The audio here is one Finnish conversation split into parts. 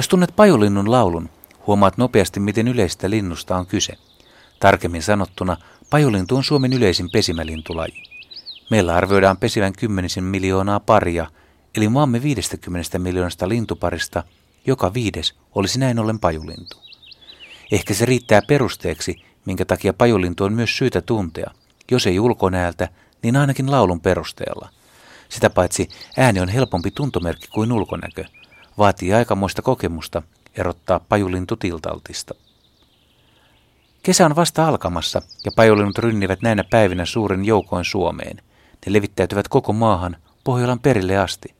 Jos tunnet pajulinnun laulun, huomaat nopeasti, miten yleistä linnusta on kyse. Tarkemmin sanottuna, pajulintu on Suomen yleisin pesimälintulaji. Meillä arvioidaan pesivän kymmenisen miljoonaa paria, eli maamme 50 miljoonasta lintuparista joka viides olisi näin ollen pajulintu. Ehkä se riittää perusteeksi, minkä takia pajulintu on myös syytä tuntea, jos ei ulkonäältä, niin ainakin laulun perusteella. Sitä paitsi ääni on helpompi tuntomerkki kuin ulkonäkö. Vaatii aikamoista kokemusta erottaa pajulintu tiltaltista. Kesä on vasta alkamassa ja pajulinnut rynnivät näinä päivinä suuren joukoin Suomeen. Ne levittäytyvät koko maahan Pohjolan perille asti.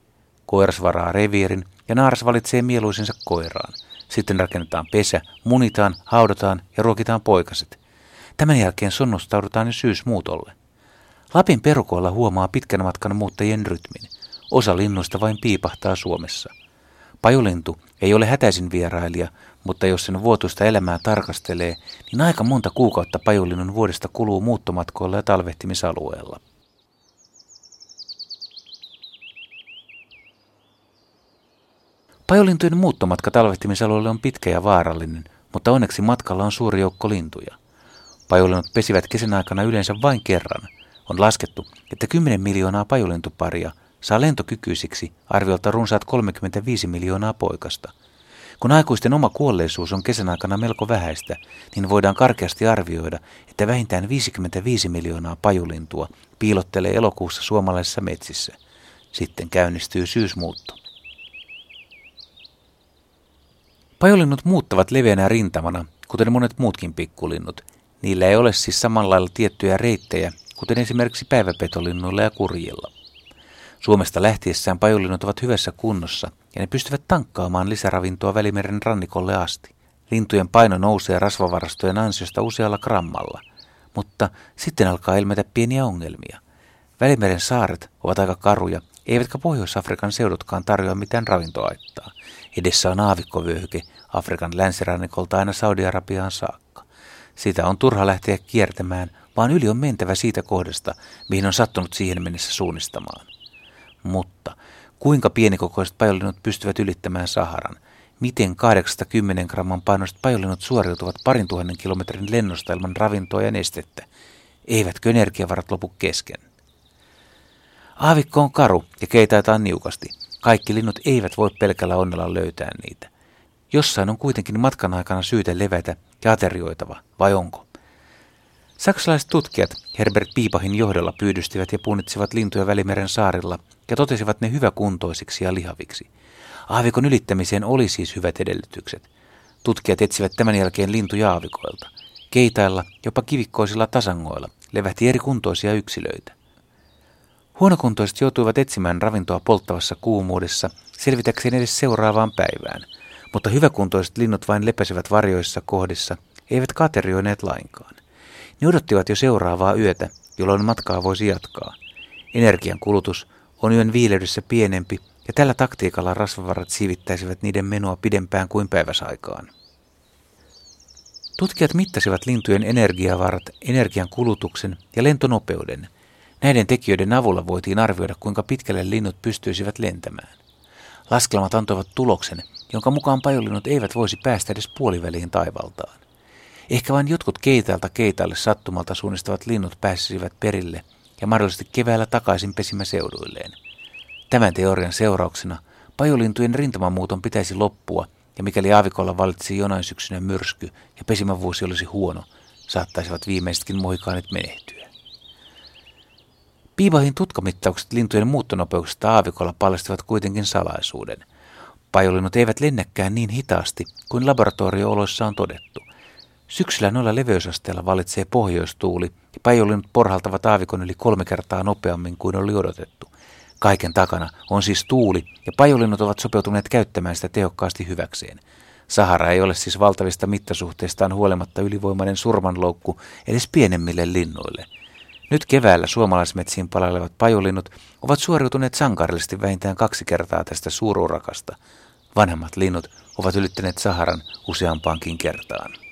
Koiras varaa reviirin ja naaras valitsee mieluisensa koiraan. Sitten rakennetaan pesä, munitaan, haudataan ja ruokitaan poikaset. Tämän jälkeen sonnustaudutaan jo syysmuutolle. Lapin perukoilla huomaa pitkän matkan muuttajien rytmin. Osa linnuista vain piipahtaa Suomessa. Pajulintu ei ole hätäisin vierailija, mutta jos sen vuotuista elämää tarkastelee, niin aika monta kuukautta pajulinnun vuodesta kuluu muuttomatkoilla ja talvehtimisalueella. Pajolintujen muuttomatka talvehtimisalueelle on pitkä ja vaarallinen, mutta onneksi matkalla on suuri joukko lintuja. Pajolinnut pesivät kesän aikana yleensä vain kerran. On laskettu, että 10 miljoonaa pajolintuparia saa lentokykyisiksi arviolta runsaat 35 miljoonaa poikasta. Kun aikuisten oma kuolleisuus on kesän aikana melko vähäistä, niin voidaan karkeasti arvioida, että vähintään 55 miljoonaa pajulintua piilottelee elokuussa suomalaisissa metsissä. Sitten käynnistyy syysmuutto. Pajolinnut muuttavat leveänä rintamana, kuten monet muutkin pikkulinnut. Niillä ei ole siis samalla lailla tiettyjä reittejä, kuten esimerkiksi päiväpetolinnuilla ja kurjilla. Suomesta lähtiessään pajolinnut ovat hyvässä kunnossa ja ne pystyvät tankkaamaan lisäravintoa Välimeren rannikolle asti. Lintujen paino nousee rasvavarastojen ansiosta usealla grammalla, mutta sitten alkaa ilmetä pieniä ongelmia. Välimeren saaret ovat aika karuja, eivätkä Pohjois-Afrikan seudutkaan tarjoa mitään ravintoaittaa. Edessä on aavikkovyöhyke Afrikan länsirannikolta aina Saudi-Arabiaan saakka. Sitä on turha lähteä kiertämään, vaan yli on mentävä siitä kohdasta, mihin on sattunut siihen mennessä suunnistamaan. Mutta kuinka pienikokoiset pajolinnut pystyvät ylittämään Saharan? Miten 80 gramman painoiset pajolinnut suoriutuvat parin tuhannen kilometrin lennosta ilman ravintoa ja nestettä? Eivätkö energiavarat lopu kesken? Aavikko on karu ja keitaitaan niukasti. Kaikki linnut eivät voi pelkällä onnella löytää niitä. Jossain on kuitenkin matkan aikana syytä levätä ja aterioitava, vai onko? Saksalaiset tutkijat Herbert Piipahin johdolla pyydystivät ja punnitsivat lintuja Välimeren saarilla ja totesivat ne hyväkuntoisiksi ja lihaviksi. Aavikon ylittämiseen oli siis hyvät edellytykset. Tutkijat etsivät tämän jälkeen lintuja aavikoilta. Keitailla, jopa kivikkoisilla tasangoilla, levähti eri kuntoisia yksilöitä. Huonokuntoiset joutuivat etsimään ravintoa polttavassa kuumuudessa selvitäkseen edes seuraavaan päivään, mutta hyväkuntoiset linnut vain lepäsivät varjoissa kohdissa, eivät katerioineet lainkaan. Ne odottivat jo seuraavaa yötä, jolloin matkaa voisi jatkaa. Energian kulutus on yön viileydessä pienempi, ja tällä taktiikalla rasvavarat siivittäisivät niiden menoa pidempään kuin päiväsaikaan. Tutkijat mittasivat lintujen energiavarat, energian kulutuksen ja lentonopeuden – Näiden tekijöiden avulla voitiin arvioida, kuinka pitkälle linnut pystyisivät lentämään. Laskelmat antoivat tuloksen, jonka mukaan pajolinnut eivät voisi päästä edes puoliväliin taivaltaan. Ehkä vain jotkut keitailta keitaille sattumalta suunnistavat linnut pääsisivät perille ja mahdollisesti keväällä takaisin pesimäseuduilleen. Tämän teorian seurauksena pajolintujen rintamamuuton pitäisi loppua, ja mikäli aavikolla valitsisi jonain syksynä myrsky ja pesimävuosi olisi huono, saattaisivat viimeisetkin mohikaanit menehtyä. Piivahin tutkamittaukset lintujen muuttonopeuksista aavikolla paljastivat kuitenkin salaisuuden. Pajolinnut eivät lennäkään niin hitaasti kuin laboratorio-oloissa on todettu. Syksyllä noilla leveysasteilla valitsee pohjoistuuli ja pajolinnut porhaltavat aavikon yli kolme kertaa nopeammin kuin oli odotettu. Kaiken takana on siis tuuli ja pajolinnut ovat sopeutuneet käyttämään sitä tehokkaasti hyväkseen. Sahara ei ole siis valtavista mittasuhteistaan huolimatta ylivoimainen surmanloukku edes pienemmille linnuille – nyt keväällä suomalaismetsiin palailevat pajulinnut ovat suoriutuneet sankarillisesti vähintään kaksi kertaa tästä suuruurakasta. Vanhemmat linnut ovat ylittäneet Saharan useampaankin kertaan.